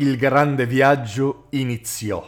Il grande viaggio iniziò.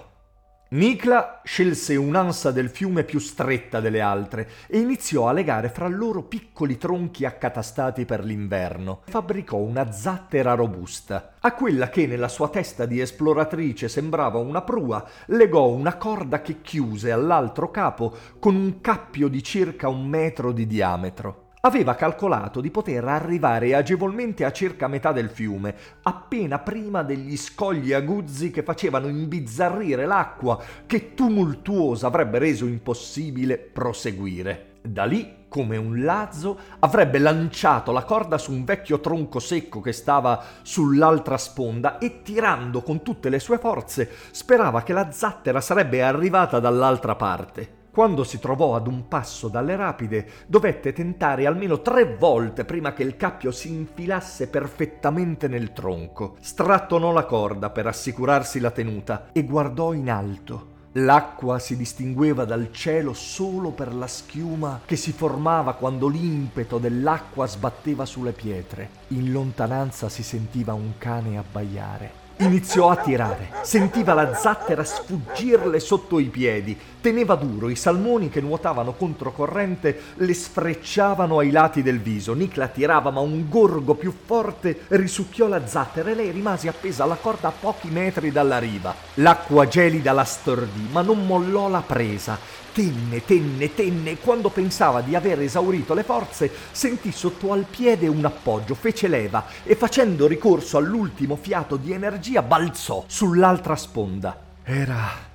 Nicla scelse un'ansa del fiume più stretta delle altre e iniziò a legare fra loro piccoli tronchi accatastati per l'inverno. Fabbricò una zattera robusta. A quella che nella sua testa di esploratrice sembrava una prua, legò una corda che chiuse all'altro capo con un cappio di circa un metro di diametro. Aveva calcolato di poter arrivare agevolmente a circa metà del fiume, appena prima degli scogli aguzzi che facevano imbizzarrire l'acqua, che tumultuosa avrebbe reso impossibile proseguire. Da lì, come un lazzo, avrebbe lanciato la corda su un vecchio tronco secco che stava sull'altra sponda e tirando con tutte le sue forze sperava che la zattera sarebbe arrivata dall'altra parte. Quando si trovò ad un passo dalle rapide, dovette tentare almeno tre volte prima che il cappio si infilasse perfettamente nel tronco. Strattonò la corda per assicurarsi la tenuta e guardò in alto. L'acqua si distingueva dal cielo solo per la schiuma che si formava quando l'impeto dell'acqua sbatteva sulle pietre. In lontananza si sentiva un cane abbaiare. Iniziò a tirare, sentiva la zattera sfuggirle sotto i piedi, teneva duro, i salmoni che nuotavano controcorrente le sfrecciavano ai lati del viso. Nick la tirava, ma un gorgo più forte risucchiò la zattera e lei rimase appesa alla corda a pochi metri dalla riva. L'acqua gelida la stordì, ma non mollò la presa. Tenne, tenne, tenne. E quando pensava di aver esaurito le forze sentì sotto al piede un appoggio, fece leva e facendo ricorso all'ultimo fiato di energia balzò sull'altra sponda. Era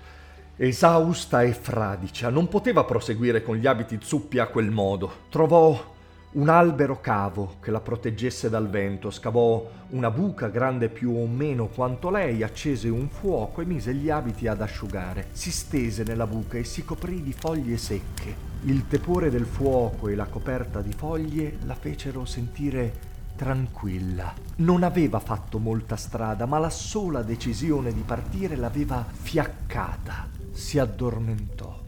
esausta e fradicia, non poteva proseguire con gli abiti zuppi a quel modo. Trovò un albero cavo che la proteggesse dal vento, scavò una buca grande più o meno quanto lei, accese un fuoco e mise gli abiti ad asciugare. Si stese nella buca e si coprì di foglie secche. Il tepore del fuoco e la coperta di foglie la fecero sentire tranquilla. Non aveva fatto molta strada, ma la sola decisione di partire l'aveva fiaccata. Si addormentò.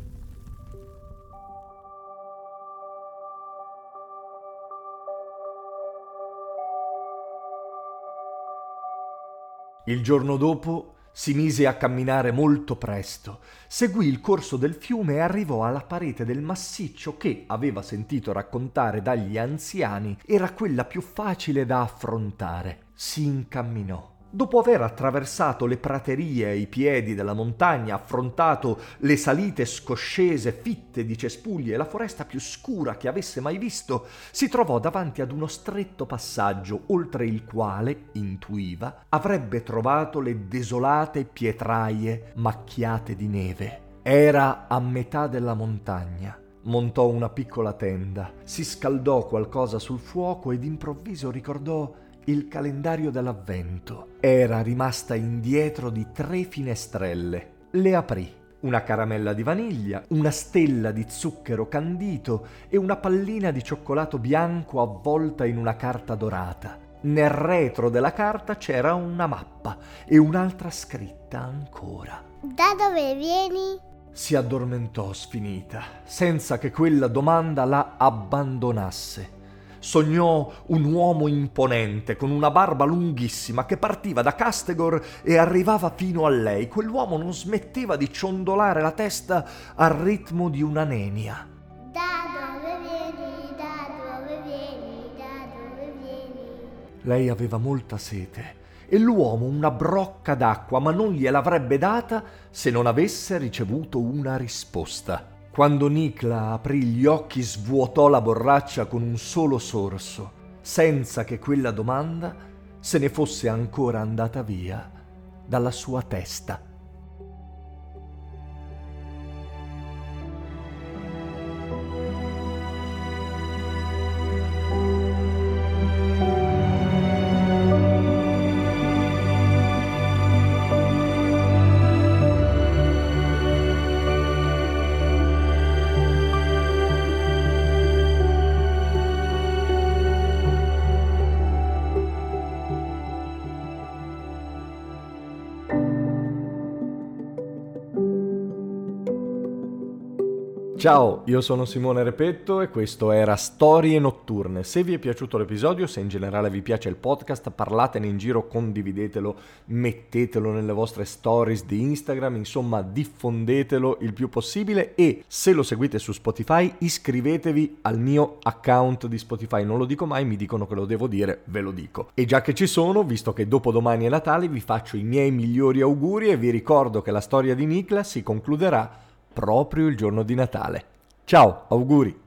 Il giorno dopo si mise a camminare molto presto, seguì il corso del fiume e arrivò alla parete del massiccio che, aveva sentito raccontare dagli anziani, era quella più facile da affrontare. Si incamminò. Dopo aver attraversato le praterie ai piedi della montagna, affrontato le salite scoscese fitte di cespugli e la foresta più scura che avesse mai visto, si trovò davanti ad uno stretto passaggio, oltre il quale, intuiva, avrebbe trovato le desolate pietraie macchiate di neve. Era a metà della montagna. Montò una piccola tenda, si scaldò qualcosa sul fuoco ed improvviso ricordò il calendario dell'avvento. Era rimasta indietro di tre finestrelle. Le aprì. Una caramella di vaniglia, una stella di zucchero candito e una pallina di cioccolato bianco avvolta in una carta dorata. Nel retro della carta c'era una mappa e un'altra scritta ancora. Da dove vieni? Si addormentò sfinita, senza che quella domanda la abbandonasse sognò un uomo imponente con una barba lunghissima che partiva da Castegor e arrivava fino a lei. Quell'uomo non smetteva di ciondolare la testa al ritmo di una nenia. Da dove vieni? Da dove vieni? Da dove vieni? Lei aveva molta sete e l'uomo una brocca d'acqua, ma non gliel'avrebbe data se non avesse ricevuto una risposta. Quando Nicla aprì gli occhi svuotò la borraccia con un solo sorso, senza che quella domanda se ne fosse ancora andata via dalla sua testa. Ciao, io sono Simone Repetto e questo era Storie Notturne. Se vi è piaciuto l'episodio, se in generale vi piace il podcast, parlatene in giro, condividetelo, mettetelo nelle vostre stories di Instagram, insomma diffondetelo il più possibile e se lo seguite su Spotify iscrivetevi al mio account di Spotify. Non lo dico mai, mi dicono che lo devo dire, ve lo dico. E già che ci sono, visto che dopo domani è Natale, vi faccio i miei migliori auguri e vi ricordo che la storia di Nikla si concluderà proprio il giorno di Natale. Ciao, auguri!